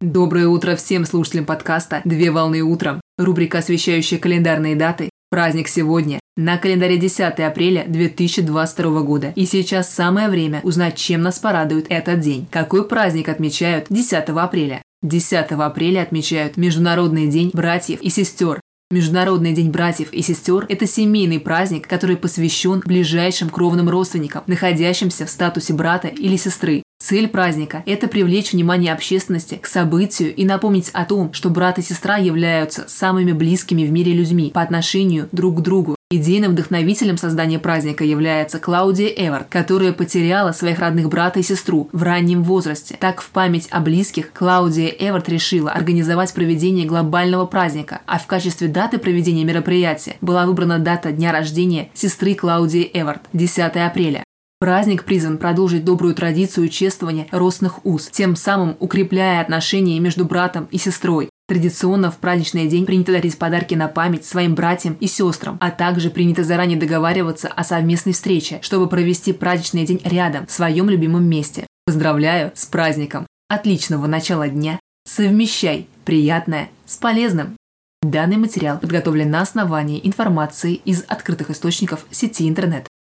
Доброе утро всем слушателям подкаста «Две волны утром». Рубрика, освещающая календарные даты. Праздник сегодня. На календаре 10 апреля 2022 года. И сейчас самое время узнать, чем нас порадует этот день. Какой праздник отмечают 10 апреля? 10 апреля отмечают Международный день братьев и сестер. Международный день братьев и сестер – это семейный праздник, который посвящен ближайшим кровным родственникам, находящимся в статусе брата или сестры. Цель праздника – это привлечь внимание общественности к событию и напомнить о том, что брат и сестра являются самыми близкими в мире людьми по отношению друг к другу. Идейным вдохновителем создания праздника является Клаудия Эвард, которая потеряла своих родных брата и сестру в раннем возрасте. Так, в память о близких Клаудия Эвард решила организовать проведение глобального праздника, а в качестве даты проведения мероприятия была выбрана дата дня рождения сестры Клаудии Эвард – 10 апреля. Праздник призван продолжить добрую традицию чествования родственных уз, тем самым укрепляя отношения между братом и сестрой. Традиционно в праздничный день принято дарить подарки на память своим братьям и сестрам, а также принято заранее договариваться о совместной встрече, чтобы провести праздничный день рядом, в своем любимом месте. Поздравляю с праздником! Отличного начала дня! Совмещай приятное с полезным! Данный материал подготовлен на основании информации из открытых источников сети интернет.